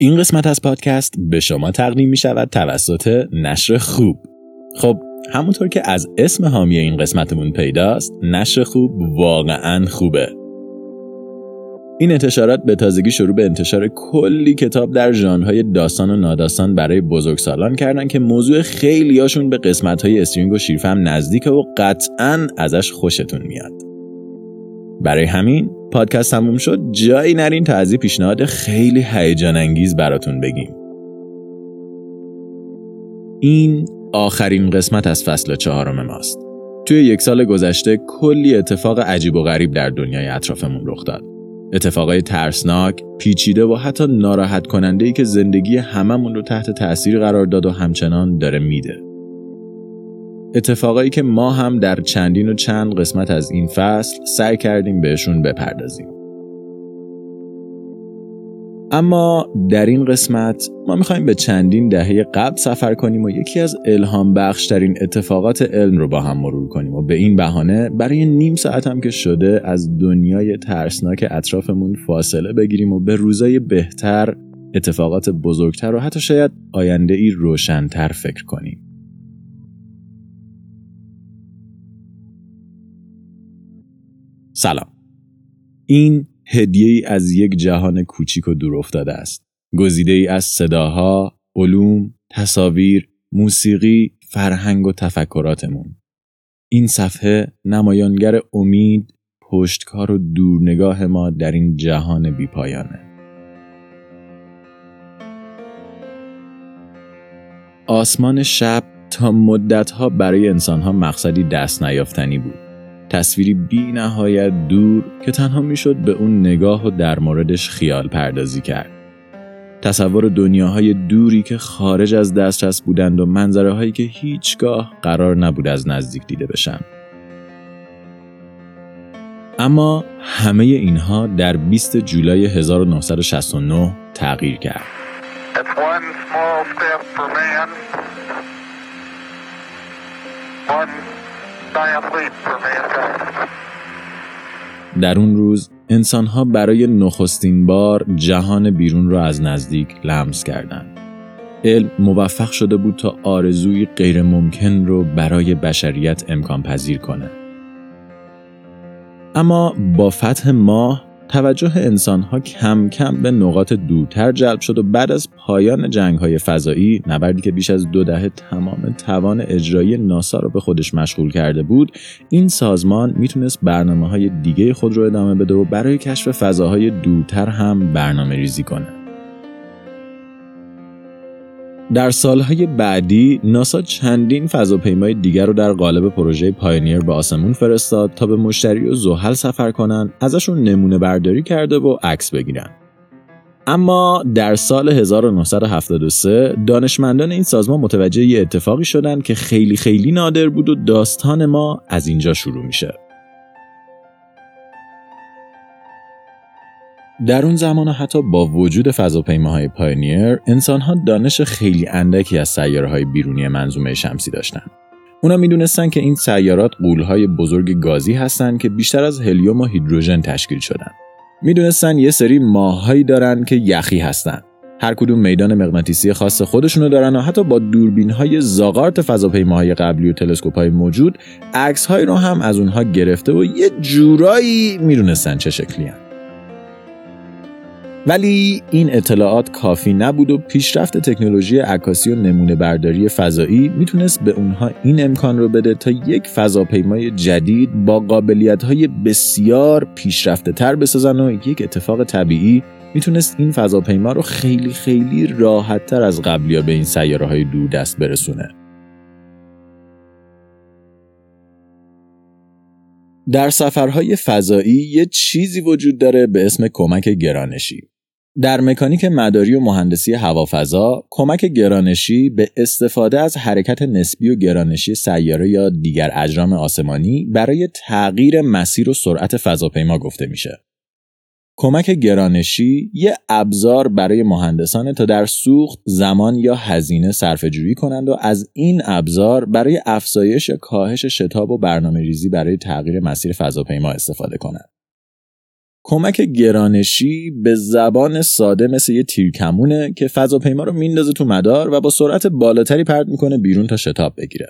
این قسمت از پادکست به شما تقدیم می شود توسط نشر خوب خب همونطور که از اسم حامی این قسمتمون پیداست نشر خوب واقعا خوبه این انتشارات به تازگی شروع به انتشار کلی کتاب در ژانرهای داستان و ناداستان برای بزرگسالان کردن که موضوع خیلیاشون به قسمت‌های استرینگ و شیرفهم نزدیکه و قطعا ازش خوشتون میاد. برای همین پادکست تموم شد جایی نرین تا از پیشنهاد خیلی هیجان انگیز براتون بگیم. این آخرین قسمت از فصل چهارم ماست. توی یک سال گذشته کلی اتفاق عجیب و غریب در دنیای اطرافمون رخ داد. اتفاقای ترسناک، پیچیده و حتی ناراحت کننده ای که زندگی هممون رو تحت تأثیر قرار داد و همچنان داره میده. اتفاقایی که ما هم در چندین و چند قسمت از این فصل سعی کردیم بهشون بپردازیم. اما در این قسمت ما می‌خوایم به چندین دهه قبل سفر کنیم و یکی از الهام بخشترین اتفاقات علم رو با هم مرور کنیم و به این بهانه برای نیم ساعت هم که شده از دنیای ترسناک اطرافمون فاصله بگیریم و به روزای بهتر اتفاقات بزرگتر و حتی شاید آینده ای روشنتر فکر کنیم. سلام. این هدیه ای از یک جهان کوچیک و دور افتاده است. گزیده ای از صداها، علوم، تصاویر، موسیقی، فرهنگ و تفکراتمون. این صفحه نمایانگر امید، پشتکار و دورنگاه ما در این جهان بیپایانه. آسمان شب تا مدتها برای انسانها مقصدی دست نیافتنی بود. تصویری بی نهایت دور که تنها می‌شد به اون نگاه و در موردش خیال پردازی کرد. تصور دنیاهای دوری که خارج از دسترس بودند و منظره هایی که هیچگاه قرار نبود از نزدیک دیده بشن. اما همه اینها در 20 جولای 1969 تغییر کرد. در اون روز انسانها برای نخستین بار جهان بیرون را از نزدیک لمس کردند. علم موفق شده بود تا آرزوی غیر ممکن رو برای بشریت امکان پذیر کنه. اما با فتح ماه توجه انسانها کم کم به نقاط دورتر جلب شد و بعد از پایان جنگ های فضایی نبردی که بیش از دو دهه تمام توان اجرایی ناسا رو به خودش مشغول کرده بود این سازمان می‌تونست برنامه های دیگه خود رو ادامه بده و برای کشف فضاهای دورتر هم برنامه ریزی کنه. در سالهای بعدی ناسا چندین فضاپیمای دیگر رو در قالب پروژه پاینیر به آسمون فرستاد تا به مشتری و زحل سفر کنن ازشون نمونه برداری کرده و عکس بگیرن. اما در سال 1973 دانشمندان این سازمان متوجه یه اتفاقی شدن که خیلی خیلی نادر بود و داستان ما از اینجا شروع میشه. در اون زمان حتی با وجود فضاپیماهای پاینیر انسانها دانش خیلی اندکی از سیاره های بیرونی منظومه شمسی داشتن. اونا می‌دونستن که این سیارات قولهای بزرگ گازی هستند که بیشتر از هلیوم و هیدروژن تشکیل شدن. می‌دونستن یه سری ماههایی دارن که یخی هستن. هر کدوم میدان مغناطیسی خاص خودشونو دارن و حتی با دوربین های زاغارت فضاپیماهای قبلی و تلسکوپ های موجود عکس رو هم از اونها گرفته و یه جورایی می‌دونستن چه شکلی هن. ولی این اطلاعات کافی نبود و پیشرفت تکنولوژی عکاسی و نمونه برداری فضایی می‌تونست به اونها این امکان رو بده تا یک فضاپیمای جدید با قابلیت های بسیار پیشرفته تر بسازن و یک اتفاق طبیعی می‌تونست این فضاپیما رو خیلی خیلی راحت تر از قبلی به این سیاره های دور دست برسونه. در سفرهای فضایی یه چیزی وجود داره به اسم کمک گرانشی. در مکانیک مداری و مهندسی هوافضا کمک گرانشی به استفاده از حرکت نسبی و گرانشی سیاره یا دیگر اجرام آسمانی برای تغییر مسیر و سرعت فضاپیما گفته میشه. کمک گرانشی یه ابزار برای مهندسان تا در سوخت زمان یا هزینه صرفه جویی کنند و از این ابزار برای افزایش کاهش شتاب و برنامه ریزی برای تغییر مسیر فضاپیما استفاده کنند. کمک گرانشی به زبان ساده مثل یه تیرکمونه که فضاپیما رو میندازه تو مدار و با سرعت بالاتری پرت می‌کنه بیرون تا شتاب بگیره.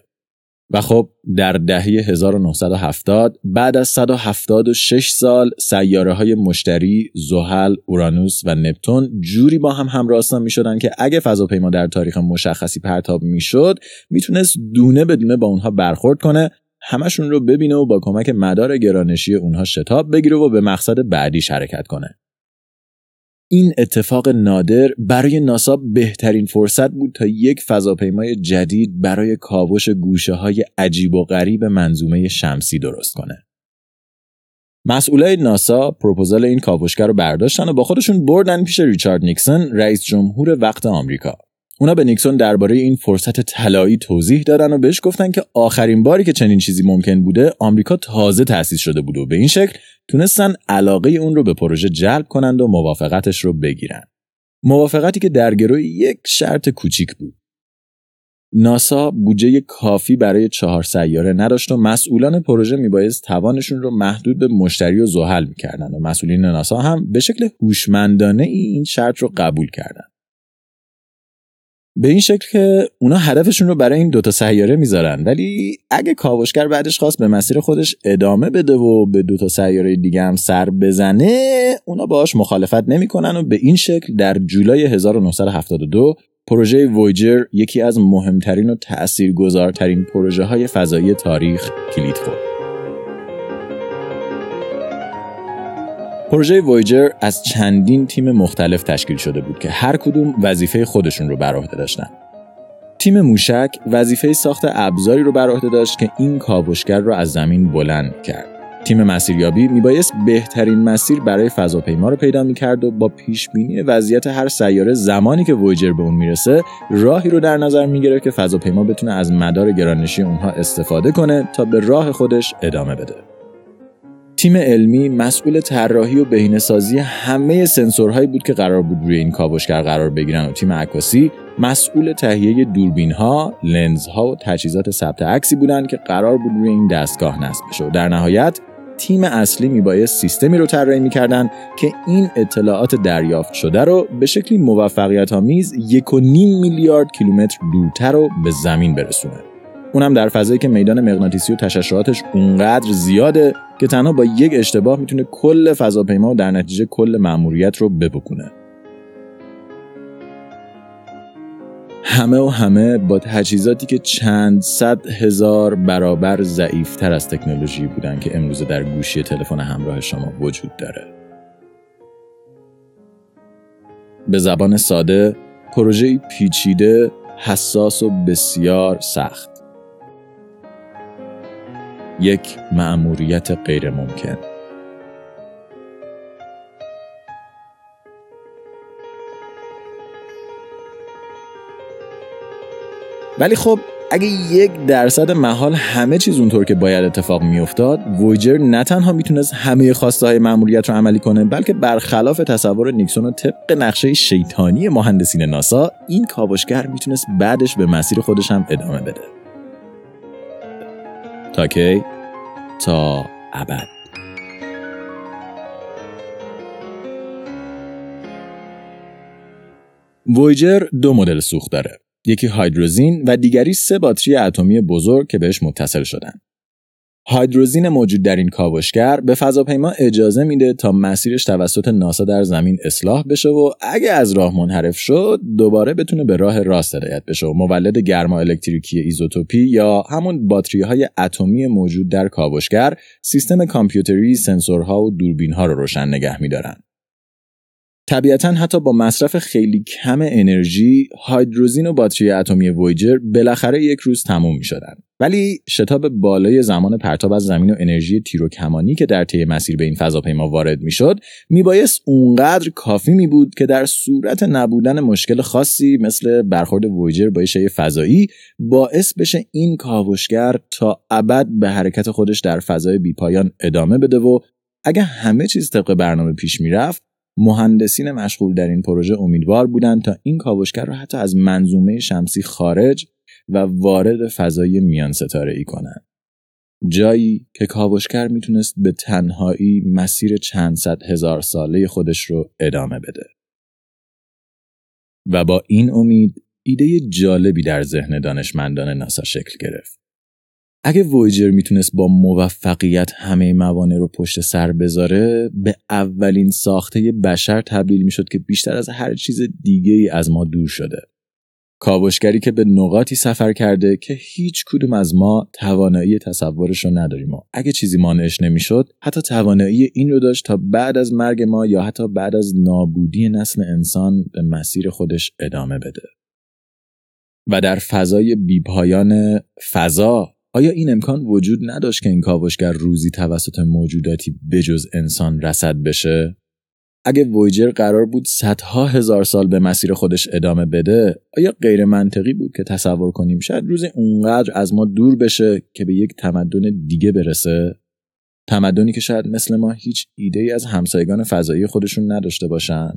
و خب در دهه 1970 بعد از 176 سال سیاره های مشتری، زحل، اورانوس و نپتون جوری با هم همراستان می شدن که اگه فضاپیما در تاریخ مشخصی پرتاب می شد می‌تونست دونه به دونه با اونها برخورد کنه همشون رو ببینه و با کمک مدار گرانشی اونها شتاب بگیره و به مقصد بعدیش حرکت کنه. این اتفاق نادر برای ناسا بهترین فرصت بود تا یک فضاپیمای جدید برای کاوش گوشه های عجیب و غریب منظومه شمسی درست کنه. مسئولای ناسا پروپوزال این کاوشگر رو برداشتن و با خودشون بردن پیش ریچارد نیکسون رئیس جمهور وقت آمریکا. اونا به نیکسون درباره این فرصت طلایی توضیح دادن و بهش گفتن که آخرین باری که چنین چیزی ممکن بوده آمریکا تازه تأسیس شده بود و به این شکل تونستن علاقه اون رو به پروژه جلب کنند و موافقتش رو بگیرن. موافقتی که در گروه یک شرط کوچیک بود. ناسا بودجه کافی برای چهار سیاره نداشت و مسئولان پروژه میبایست توانشون رو محدود به مشتری و زحل می‌کردن و مسئولین ناسا هم به شکل هوشمندانه ای این شرط رو قبول کردند. به این شکل که اونا هدفشون رو برای این دوتا سیاره می‌ذارن ولی اگه کاوشگر بعدش خواست به مسیر خودش ادامه بده و به دوتا سیاره دیگه هم سر بزنه اونا باهاش مخالفت نمی‌کنن و به این شکل در جولای 1972 پروژه وویجر یکی از مهمترین و تأثیرگذارترین پروژه های فضایی تاریخ کلید خورد. پروژه وایجر از چندین تیم مختلف تشکیل شده بود که هر کدوم وظیفه خودشون رو بر عهده داشتن. تیم موشک وظیفه ساخت ابزاری رو بر عهده داشت که این کاوشگر رو از زمین بلند کرد. تیم مسیریابی میبایست بهترین مسیر برای فضاپیما رو پیدا می‌کرد و با پیش بینی وضعیت هر سیاره زمانی که وویجر به اون می‌رسه راهی رو در نظر می‌گیره که فضاپیما بتونه از مدار گرانشی اونها استفاده کنه تا به راه خودش ادامه بده. تیم علمی مسئول طراحی و بهینه‌سازی همه سنسورهایی بود که قرار بود روی این کاوشگر قرار بگیرن و تیم عکاسی مسئول تهیه دوربین‌ها، لنزها و تجهیزات ثبت عکسی بودند که قرار بود روی این دستگاه نصب بشه و در نهایت تیم اصلی میبایست سیستمی رو طراحی می‌کردن که این اطلاعات دریافت شده رو به شکلی موفقیت آمیز یک و نیم میلیارد کیلومتر دورتر رو به زمین برسونه. اونم در فضایی که میدان مغناطیسی و تشعشعاتش اونقدر زیاده که تنها با یک اشتباه می‌تونه کل فضاپیما و در نتیجه کل مأموریت رو بپکونه. همه و همه با تجهیزاتی که چند صد هزار برابر ضعیفتر از تکنولوژی بودن که امروزه در گوشی تلفن همراه شما وجود داره. به زبان ساده پروژه پیچیده، حساس و بسیار سخت. یک مأموریت غیر ممکن ولی خب اگه یک درصد محال همه چیز اونطور که باید اتفاق میافتاد وویجر نه تنها می‌تونست همه خواسته های مأموریت رو عملی کنه بلکه برخلاف تصور نیکسون و طبق نقشه شیطانی مهندسین ناسا این کاوشگر می‌تونست بعدش به مسیر خودش هم ادامه بده. تا؟ تا ابد وویجر دو مدل سوخت داره یکی هایدروزین و دیگری سه باتری اتمی بزرگ که بهش متصل شدن هایدروزین موجود در این کاوشگر به فضاپیما اجازه میده تا مسیرش توسط ناسا در زمین اصلاح بشه و اگه از راه منحرف شد دوباره بتونه به راه راست هدایت بشه و مولد گرما الکتریکی ایزوتوپی یا همون باتری های اتمی موجود در کاوشگر سیستم کامپیوتری سنسورها و دوربین ها رو روشن نگه میدارن. طبیعتا حتی با مصرف خیلی کم انرژی هایدروزین و باتری اتمی وویجر بالاخره یک روز تموم می شدن. ولی شتاب بالای زمان پرتاب از زمین و انرژی تیر کمانی که در طی مسیر به این فضاپیما وارد می‌شد میبایست اونقدر کافی می بود که در صورت نبودن مشکل خاصی مثل برخورد وویجر با شی فضایی باعث بشه این کاوشگر تا ابد به حرکت خودش در فضای بیپایان ادامه بده و اگه همه چیز طبق برنامه پیش می‌رفت مهندسین مشغول در این پروژه امیدوار بودند تا این کاوشگر را حتی از منظومه شمسی خارج و وارد فضای میان ستاره ای کنند. جایی که کاوشگر می‌تونست به تنهایی مسیر چند صد هزار ساله خودش رو ادامه بده. و با این امید ایده جالبی در ذهن دانشمندان ناسا شکل گرفت. اگه وویجر می‌تونست با موفقیت همه موانع رو پشت سر بذاره به اولین ساخته بشر تبدیل می‌شد که بیشتر از هر چیز دیگه ای از ما دور شده. کاوشگری که به نقاطی سفر کرده که هیچ کدوم از ما توانایی تصورش رو نداریم و اگه چیزی مانعش نمی‌شد حتی توانایی این رو داشت تا بعد از مرگ ما یا حتی بعد از نابودی نسل انسان به مسیر خودش ادامه بده و در فضای بیپایان فضا آیا این امکان وجود نداشت که این کاوشگر روزی توسط موجوداتی بجز انسان رسد بشه؟ اگه وویجر قرار بود صدها هزار سال به مسیر خودش ادامه بده آیا غیر منطقی بود که تصور کنیم شاید روزی اونقدر از ما دور بشه که به یک تمدن دیگه برسه؟ تمدنی که شاید مثل ما هیچ ایده ای از همسایگان فضایی خودشون نداشته باشن.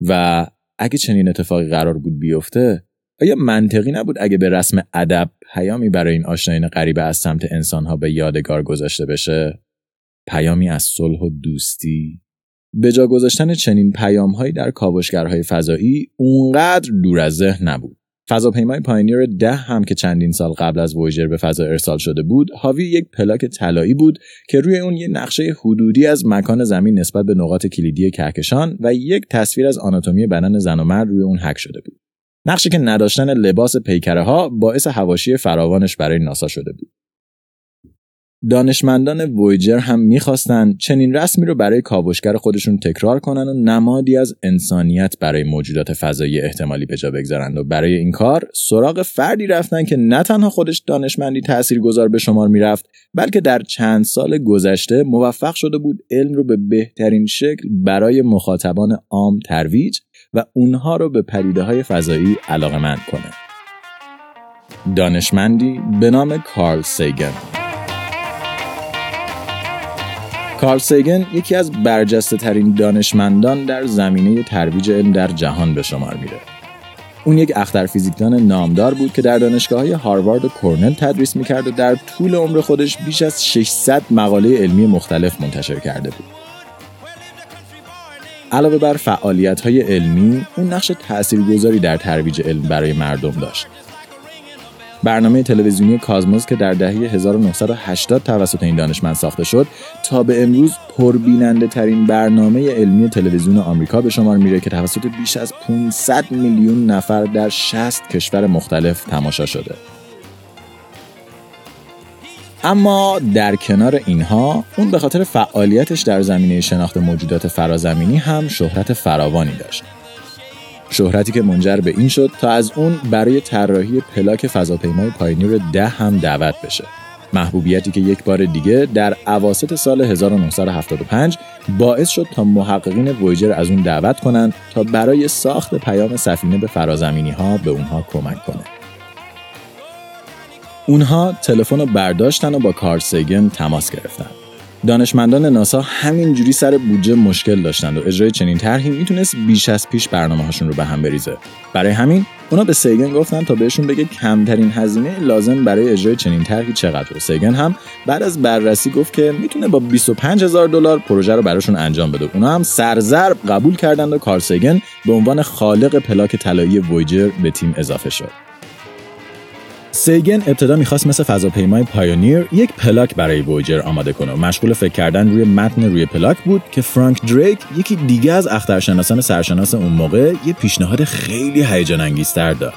و اگه چنین اتفاقی قرار بود بیفته آیا منطقی نبود اگه به رسم ادب پیامی برای این آشنایان غریبه از سمت انسانها به یادگار گذاشته بشه پیامی از صلح و دوستی به جا گذاشتن چنین پیامهایی در کاوشگرهای فضایی اونقدر دور از ذهن نبود. فضاپیمای پاینیر ده هم که چندین سال قبل از وویجر به فضا ارسال شده بود، حاوی یک پلاک طلایی بود که روی اون یه نقشه حدودی از مکان زمین نسبت به نقاط کلیدی کهکشان و یک تصویر از آناتومی بدن زن و مرد روی اون حک شده بود. نقشی که نداشتن لباس پیکره ها باعث هواشی فراوانش برای ناسا شده بود. دانشمندان وویجر هم می‌خواستند چنین رسمی رو برای کاوشگر خودشون تکرار کنن و نمادی از انسانیت برای موجودات فضایی احتمالی به جا بگذارند و برای این کار سراغ فردی رفتن که نه تنها خودش دانشمندی تاثیرگذار به شمار می‌رفت بلکه در چند سال گذشته موفق شده بود علم رو به بهترین شکل برای مخاطبان عام ترویج و اونها رو به پدیده های فضایی علاقمند کنه دانشمندی به نام کارل سیگن کارل سیگن یکی از برجسته ترین دانشمندان در زمینه ترویج علم در جهان به شمار میره. اون یک اختر فیزیکدان نامدار بود که در دانشگاه های هاروارد و کورنل تدریس می‌کرد و در طول عمر خودش بیش از 600 مقاله علمی مختلف منتشر کرده بود. علاوه بر فعالیت های علمی، اون نقش تاثیرگذاری در ترویج علم برای مردم داشت. برنامه تلویزیونی کازموس که در دهه 1980 توسط این دانشمند ساخته شد تا به امروز پربیننده ترین برنامه علمی تلویزیون آمریکا به شمار میره که توسط بیش از 500 میلیون نفر در 60 کشور مختلف تماشا شده. اما در کنار اینها اون به خاطر فعالیتش در زمینه شناخت موجودات فرازمینی هم شهرت فراوانی داشت. شهرتی که منجر به این شد تا از اون برای طراحی پلاک فضاپیمای پاینیر ده هم دعوت بشه محبوبیتی که یک بار دیگه در عواست سال 1975 باعث شد تا محققین وویجر از اون دعوت کنند تا برای ساخت پیام سفینه به فرازمینی ها به اونها کمک کنه. اونها تلفن رو برداشتن و با کارسیگن تماس گرفتن. دانشمندان ناسا همینجوری سر بودجه مشکل داشتند و اجرای چنین طرحی می‌تونست بیش از پیش برنامه هاشون رو به هم بریزه. برای همین اونا به سیگن گفتن تا بهشون بگه کمترین هزینه لازم برای اجرای چنین طرحی چقدر. و سیگن هم بعد از بررسی گفت که می‌تونه با 25 هزار دلار پروژه رو براشون انجام بده. اونا هم سر ضرب قبول کردند و کار سیگن به عنوان خالق پلاک طلایی وویجر به تیم اضافه شد. سیگن ابتدا می‌خواست مثل فضاپیمای پایونیر یک پلاک برای وویجر آماده کنه و مشغول فکر کردن روی متن روی پلاک بود که فرانک دریک یکی دیگه از اخترشناسان سرشناس اون موقع یه پیشنهاد خیلی هیجان انگیزتر داد.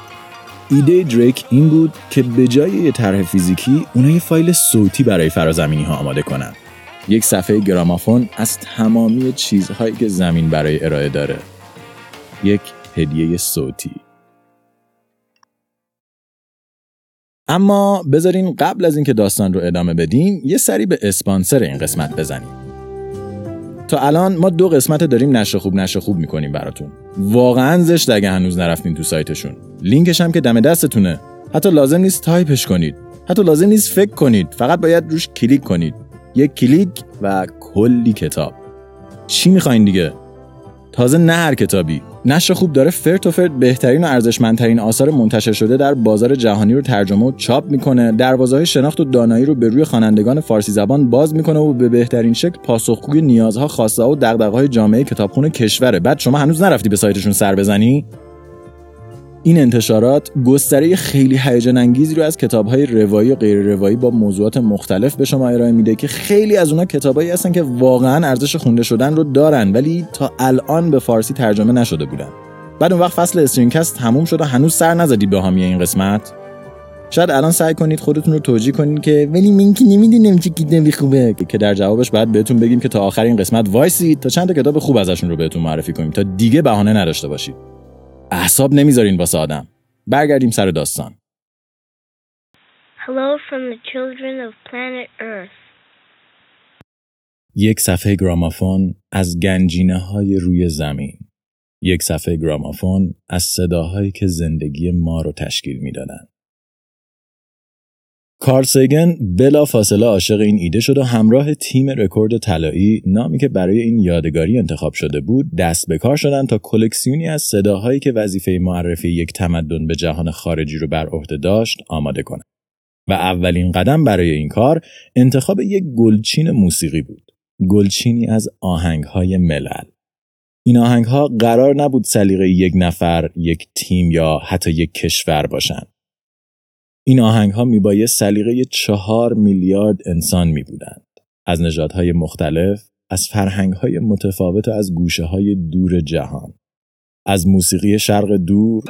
ایده دریک این بود که به جای یه طرح فیزیکی اونا یه فایل صوتی برای فرازمینی ها آماده کنن. یک صفحه گرامافون از تمامی چیزهایی که زمین برای ارائه داره. یک هدیه صوتی. اما بذارین قبل از اینکه داستان رو ادامه بدیم یه سری به اسپانسر این قسمت بزنیم. تا الان ما دو قسمت داریم نشر خوب نشر خوب می‌کنیم براتون. واقعا زشت اگه هنوز نرفتین تو سایتشون. لینکش هم که دم دستتونه. حتی لازم نیست تایپش کنید. حتی لازم نیست فکر کنید. فقط باید روش کلیک کنید. یک کلیک و کلی کتاب. چی می‌خواین دیگه؟ تازه نه هر کتابی. نشر خوب داره فرت و فرت بهترین و ارزشمندترین آثار منتشر شده در بازار جهانی رو ترجمه و چاپ می‌کنه. دروازه های شناخت و دانایی رو به روی خوانندگان فارسی زبان باز می‌کنه و به بهترین شکل پاسخگوی نیازها خواسته و دغدغه‌های جامعه کتابخون کشوره. بعد شما هنوز نرفتی به سایتشون سر بزنی؟ این انتشارات گستره خیلی هیجان انگیزی رو از کتاب‌های روایی و غیر روایی با موضوعات مختلف به شما ارائه میده که خیلی از اونها کتابایی هستن که واقعا ارزش خونده شدن رو دارن ولی تا الان به فارسی ترجمه نشده بودن. بعد اون وقت فصل استرینکست تموم شد و هنوز سر نزدی به حامی این قسمت. شاید الان سعی کنید خودتون رو توجیه کنید که ولی من که نمی‌دونم چه کتابی خوبه که در جوابش بعد بهتون بگیم که تا آخر این قسمت وایسید تا چند تا کتاب خوب ازشون رو بهتون معرفی کنیم تا دیگه بهانه نداشته باشید. احساب نمی‌ذارین واسه آدم برگردیم سر داستان Hello from the children of planet Earth. یک صفحه گرامافون از گنجینه های روی زمین یک صفحه گرامافون از صداهایی که زندگی ما رو تشکیل می‌دادند. کارل سیگن بلا فاصله عاشق این ایده شد و همراه تیم رکورد طلایی نامی که برای این یادگاری انتخاب شده بود دست به کار شدن تا کلکسیونی از صداهایی که وظیفه معرفی یک تمدن به جهان خارجی رو بر عهده داشت آماده کنند و اولین قدم برای این کار انتخاب یک گلچین موسیقی بود. گلچینی از آهنگهای ملل. این آهنگها قرار نبود سلیقه یک نفر، یک تیم یا حتی یک کشور باشند. این آهنگ ها میبایه سلیقه چهار میلیارد انسان می بودند. از نژادهای مختلف، از فرهنگ های متفاوت و از گوشه های دور جهان. از موسیقی شرق دور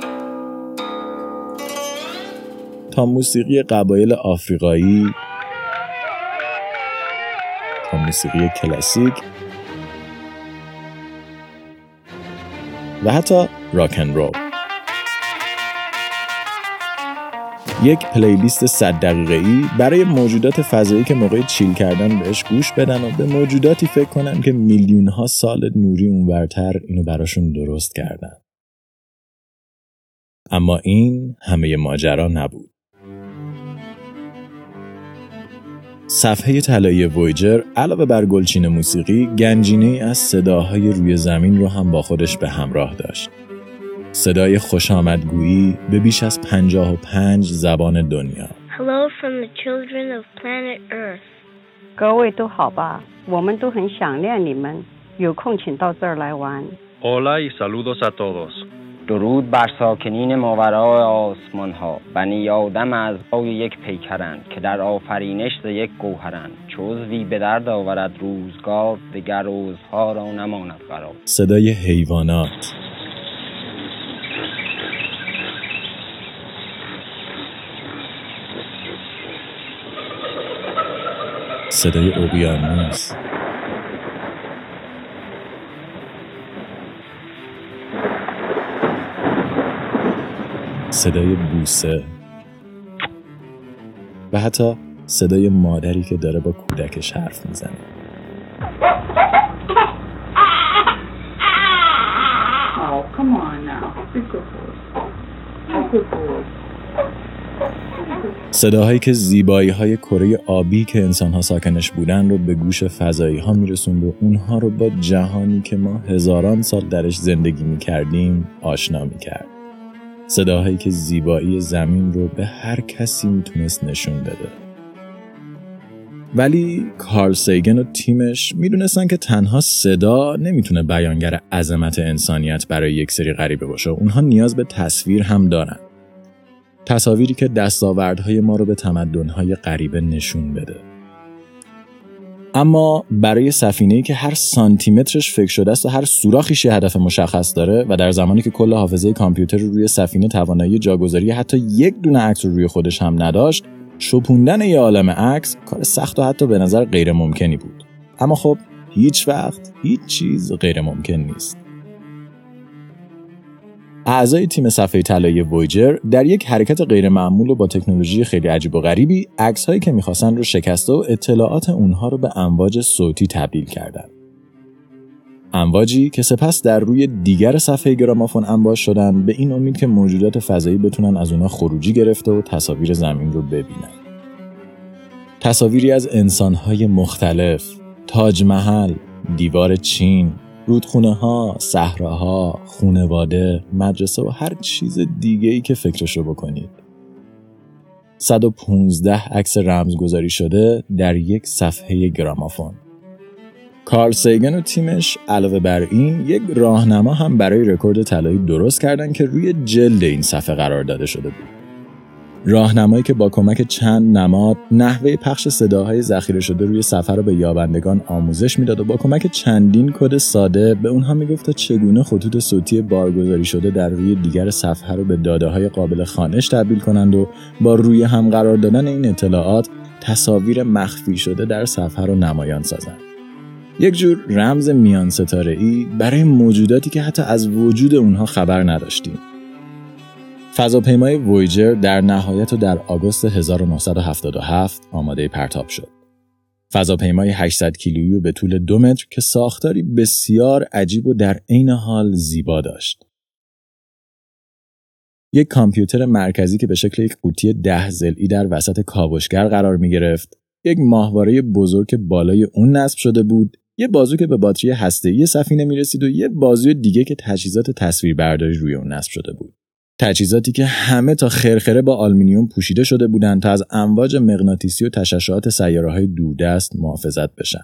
تا موسیقی قبایل آفریقایی تا موسیقی کلاسیک و حتی راکن رول. یک پلیلیست 100 دقیقه ای برای موجودات فضایی که موقع چیل کردن بهش گوش بدن و به موجوداتی فکر کنن که میلیون ها سال نوری اونورتر اینو براشون درست کردن. اما این همه ماجرا نبود. صفحه طلایی وویجر علاوه بر گلچین موسیقی گنجینه از صداهای روی زمین رو هم با خودش به همراه داشت. صدای خوش آمدگویی به بیش از پنجاه و پنج زبان دنیا Hello from the children of planet Earth. 各位都好吧，我们都很想念你们，有空请到这儿来玩。Hola y saludos a todos. درود بر ساکنین ماورای آسمان ها بنی آدم از بای یک پیکرند که در آفرینش ز یک گوهرند چوزوی به درد آورد روزگار دگر روزها را نماند قرار صدای حیوانات صدای اقیانوس صدای بوسه و حتی صدای مادری که داره با کودکش حرف می‌زنه Oh, come on now. Be good boy. Be good boy. صداهایی که زیبایی های کره آبی که انسان ها ساکنش بودن رو به گوش فضایی ها میرسوند و اونها رو با جهانی که ما هزاران سال درش زندگی می کردیم آشنا می کرد. صداهایی که زیبایی زمین رو به هر کسی می‌تونست نشون بده. ولی کارل سیگن و تیمش می‌دونستن که تنها صدا نمی‌تونه بیانگر عظمت انسانیت برای یک سری غریبه باشه. اونها نیاز به تصویر هم دارن. تصاویری که دستاوردهای ما رو به تمدنهای غریبه نشون بده. اما برای سفینه‌ای که هر سانتیمترش فکر شده است و هر سوراخیش هدف مشخص داره و در زمانی که کل حافظه کامپیوتر رو روی سفینه توانایی جاگذاری حتی یک دونه عکس رو روی خودش هم نداشت، شپوندن یه عالم عکس کار سخت و حتی به نظر غیر ممکنی بود. اما خب هیچ وقت هیچ چیز غیر ممکن نیست. اعضای تیم صفحه طلایی وویجر در یک حرکت غیرمعمول و با تکنولوژی خیلی عجیب و غریبی عکس هایی که می‌خواستن رو شکسته و اطلاعات اونها رو به امواج صوتی تبدیل کردند. امواجی که سپس در روی دیگر صفحه گرامافون انباش شدن به این امید که موجودات فضایی بتونن از اونها خروجی گرفته و تصاویر زمین رو ببینن. تصاویری از انسانهای مختلف، تاج محل، دیوار چین، رودخونه ها، صحراها، خونواده، مدرسه و هر چیز دیگه ای که فکرشو بکنید. 115 عکس رمزگذاری شده در یک صفحه گرامافون. کارل سیگن و تیمش علاوه بر این یک راهنما هم برای رکورد طلایی درست کردن که روی جلد این صفحه قرار داده شده بود. راهنمایی که با کمک چند نماد نحوه پخش صداهای ذخیره شده روی سفر رو به یابندگان آموزش می‌داد و با کمک چندین کد ساده به اونها می‌گفت تا چگونه خطوط صوتی بارگذاری شده در روی دیگر صفحه رو به داده های قابل خانش تبدیل کنند و با روی هم قرار دادن این اطلاعات تصاویر مخفی شده در صفحه رو نمایان سازند. یک جور رمز میان ستاره ای برای موجوداتی که حتی از وجود اونها خبر نداشتیم. فضاپیمای وویجر در نهایت و در آگوست 1977 آماده پرتاب شد. فضاپیمای 800 کیلویی به طول دو متر که ساختاری بسیار عجیب و در عین حال زیبا داشت. یک کامپیوتر مرکزی که به شکل یک قوطی ده زلی در وسط کاوشگر قرار می گرفت، یک ماهواره بزرگ بالای اون نصب شده بود، یه بازو که به باتری هسته‌ای سفینه می رسید و یه بازوی دیگه که تجهیزات تصویربرداری روی اون نصب شده بود. تجهیزاتی که همه تا خرخره با آلومینیوم پوشیده شده بودند تا از امواج مغناطیسی و تشعشعات سیاره های دوردست محافظت بشن.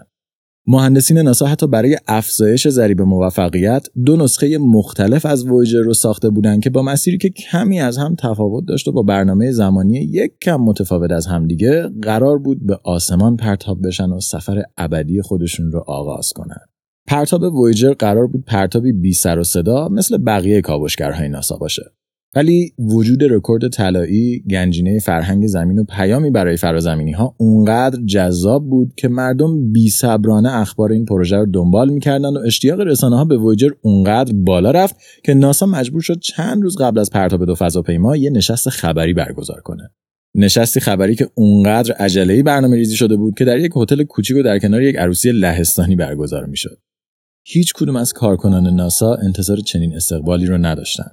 مهندسین ناسا حتی برای افزایش ضریب موفقیت دو نسخه مختلف از وویجر رو ساخته بودند که با مسیری که کمی از هم تفاوت داشت و با برنامه زمانی یک کم متفاوت از همدیگه قرار بود به آسمان پرتاب بشن و سفر ابدی خودشون رو آغاز کنند. پرتاب وویجر قرار بود پرتابی بی سر و صدا مثل بقیه کاوشگرهای ناسا باشه. ولی وجود رکورد طلایی گنجینه فرهنگ زمین و پیامی برای فرازمینی ها اونقدر جذاب بود که مردم بی صبرانه اخبار این پروژه رو دنبال می‌کردن و اشتیاق رسانه ها به وویجر اونقدر بالا رفت که ناسا مجبور شد چند روز قبل از پرتاب دو فضاپیما یه نشست خبری برگزار کنه نشستی خبری که اونقدر عجله‌ای برنامه ریزی شده بود که در یک هتل کوچیک و در کنار یک عروسی لهستانی برگزار می‌شد. هیچ کدوم از کارکنان ناسا انتظار چنین استقبالی رو نداشتند.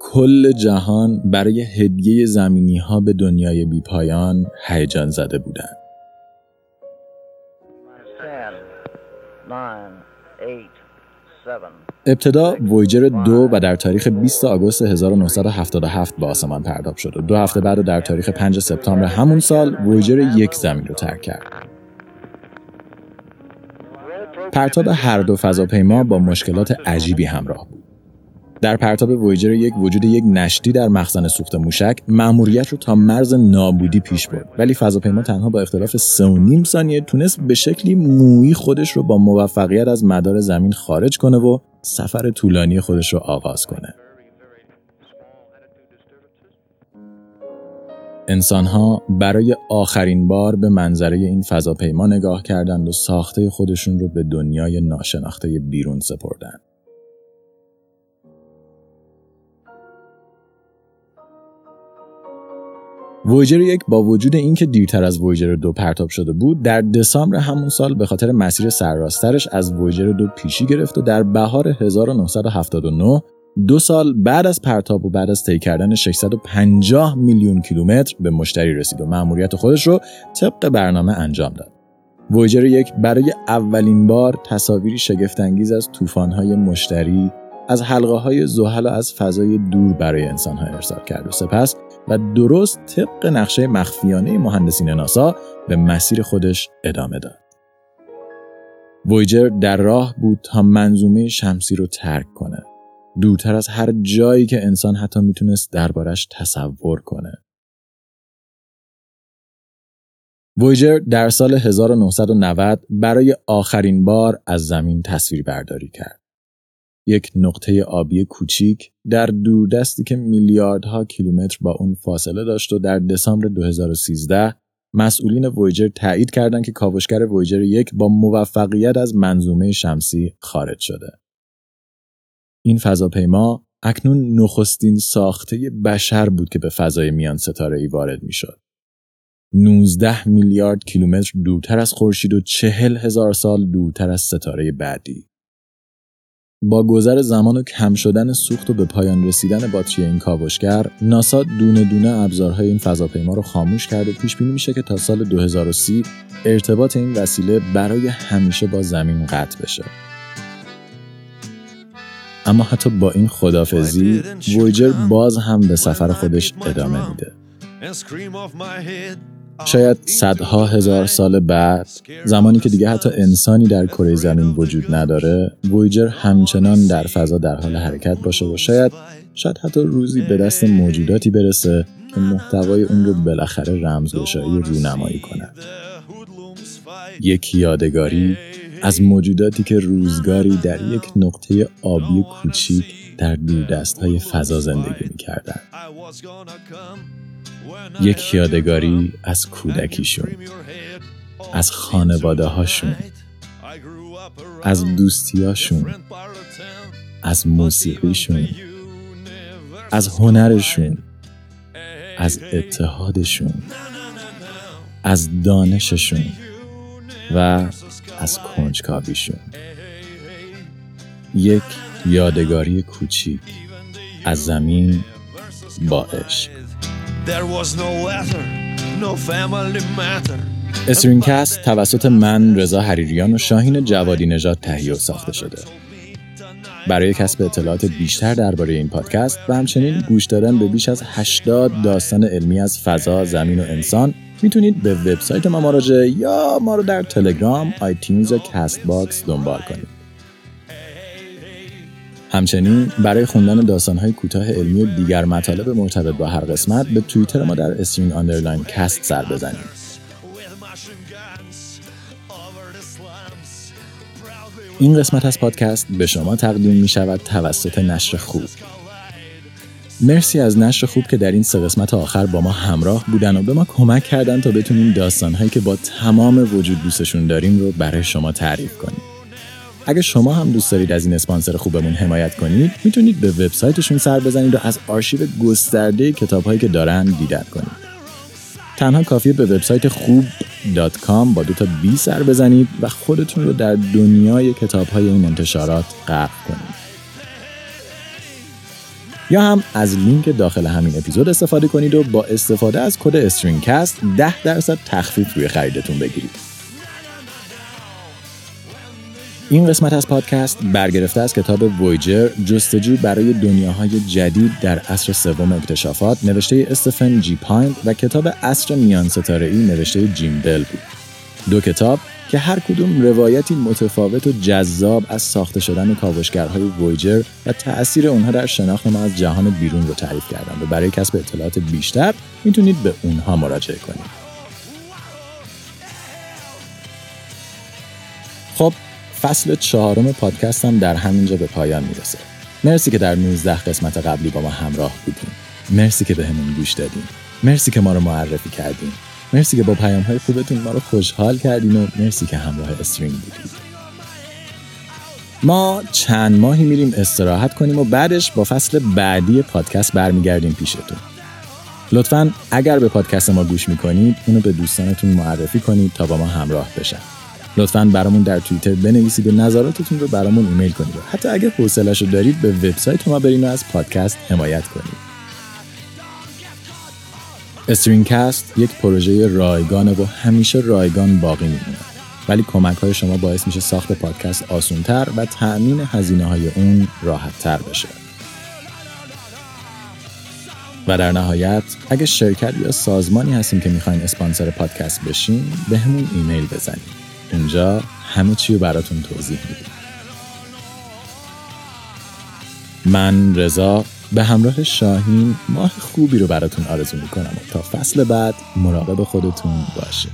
کل جهان برای هدیه زمینی ها به دنیای بی پایان هیجان زده بودند. ابتدا وویجر دو و در تاریخ 20 آگوست 1977 به آسمان پرداب شد و دو هفته بعد و در تاریخ 5 سپتامبر همون سال وویجر یک زمین رو ترک کرد. پرتاب هر دو فضاپیما با مشکلات عجیبی همراه بود. در پرتاب وویجر یک وجود یک نشتی در مخزن سوخت موشک مأموریت رو تا مرز نابودی پیش برد ولی فضاپیما تنها با اختلاف 3.5 ثانیه تونست به شکلی مویی خودش رو با موفقیت از مدار زمین خارج کنه و سفر طولانی خودش رو آغاز کنه انسانها برای آخرین بار به منظره این فضاپیما نگاه کردند و ساخته خودشون رو به دنیای ناشناخته بیرون سپردند. وویجر یک با وجود اینکه دیرتر از وویجر دو پرتاب شده بود در دسامبر همون سال به خاطر مسیر سرراسترش از وویجر دو پیشی گرفت و در بهار 1979 دو سال بعد از پرتاب و بعد از طی کردن 650 میلیون کیلومتر به مشتری رسید و مأموریت خودش رو طبق برنامه انجام داد. وویجر یک برای اولین بار تصاویری شگفتانگیز از طوفان‌های مشتری از حلقه های زحل و از فضای دور برای انسان ها ارسال کرد و سپس و درست طبق نقشه مخفیانه مهندسین ناسا به مسیر خودش ادامه داد. وویجر در راه بود تا منظومه شمسی رو ترک کنه. دورتر از هر جایی که انسان حتی می‌تونست دربارش تصور کنه. وویجر در سال 1990 برای آخرین بار از زمین تصویر برداری کرد. یک نقطه آبی کوچیک در دوردستی که میلیاردها کیلومتر با اون فاصله داشت و در دسامبر 2013 مسئولین وویجر تایید کردند که کاوشگر وویجر یک با موفقیت از منظومه شمسی خارج شده. این فضاپیما اکنون نخستین ساخته بشر بود که به فضای میان ستاره ای وارد می شد. 19 میلیارد کیلومتر دورتر از خورشید و چهل هزار سال دورتر از ستاره بعدی. با گذر زمان و کم شدن سوخت و به پایان رسیدن باتری این کاوشگر ناسا دونه دونه ابزارهای این فضاپیما رو خاموش کرد و پیش بینی میشه که تا سال 2030 ارتباط این وسیله برای همیشه با زمین قطع بشه. اما حتی با این خدافزی وویجر باز هم به سفر خودش ادامه میده. شاید صدها هزار سال بعد زمانی که دیگه حتی انسانی در کره زمین وجود نداره وویجر همچنان در فضا در حال حرکت باشه و شاید شاید حتی روزی به دست موجوداتی برسه که محتوای اون رو بالاخره رمزگشایی رونمایی کنند یک یادگاری از موجوداتی که روزگاری در یک نقطه آبی کوچیک در دست های فضا زندگی می کردن. یک یادگاری از کودکیشون از خانواده هاشون از دوستیاشون از موسیقیشون. از هنرشون. از اتحادشون. از دانششون. و از کنجکاویشون. یک یادگاری کوچیک از زمین با عشق. استرینکست توسط من رضا حریریان و شاهین جوادی نژاد تهیه و ساخته شده. برای کسب اطلاعات بیشتر درباره این پادکست و همچنین گوش دادن به بیش از 80 داستان علمی از فضا، زمین و انسان می‌تونید به وبسایت ما مراجعه یا ما رو در تلگرام، iTunes و Castbox دنبال کنید. همچنین برای خوندن داستانهای کوتاه علمی و دیگر مطالب مرتبط با هر قسمت به توییتر ما در String underline cast سر بزنید. این قسمت از پادکست به شما تقدیم می شود توسط نشر خوب. مرسی از نشر خوب که در این سه قسمت آخر با ما همراه بودن و به ما کمک کردن تا بتونیم داستانهایی که با تمام وجود دوستشون داریم رو برای شما تعریف کنیم. اگه شما هم دوست دارید از این اسپانسر خوبمون حمایت کنید می‌تونید به وبسایتشون سر بزنید و از آرشیو گسترده کتابهایی که دارن دیدن کنید تنها کافیه به وبسایت خوب .com با دو تا b سر بزنید و خودتون رو در دنیای کتاب های این انتشارات غرق کنید یا هم از لینک داخل همین اپیزود استفاده کنید و با استفاده از کد StringCast 10 درصد تخفیف روی خریدتون بگیرید. این قسمت از پادکست برگرفته از کتاب وویجر جستجو برای دنیاهای جدید در عصر سوم اکتشافات نوشته استفن جی پاین و کتاب عصر میان ستاره ای نوشته جیم بل بود. دو کتاب که هر کدوم روایتی متفاوت و جذاب از ساخته شدن کاوشگرهای وویجر و تأثیر اونها در شناخت ما از جهان بیرون رو تعریف کردن و برای کسب اطلاعات بیشتر می‌تونید به اونها مراجعه کنید. خب فصل چهارم پادکستم در همینجا به پایان می‌رسه. مرسی که در 19 قسمت قبلی با ما همراه بودیم. مرسی که به همون گوش دادیم. مرسی که ما رو معرفی کردیم. مرسی که با پیام های خوبتون ما رو خوشحال کردین و مرسی که همراه استریم بودید ما چند ماهی میریم استراحت کنیم و بعدش با فصل بعدی پادکست برمیگردیم پیشتون لطفا اگر به پادکست ما گوش می‌کنید اونو به دوستانتون معرفی کنید تا با ما همراه بشن لطفا برامون در توییتر بنویسید و نظراتتون رو برامون ایمیل کنید. حتی اگر حوصله‌اش رو دارید به وبسایت ما برین و از پادکست حمایت کنید. استرینکست یک پروژه رایگانه و همیشه رایگان باقی میمونه. ولی کمک های شما باعث میشه ساخت پادکست آسونتر و تأمین هزینه های اون راحت تر بشه. و در نهایت اگه شرکت یا سازمانی هستیم که می‌خواین اسپانسر پادکست بشین به همون ایمیل بزنید. اونجا همه چی رو براتون توضیح میدیم من رضا به همراه شاهین ماه خوبی رو براتون آرزو می‌کنم و تا فصل بعد مراقب خودتون باشه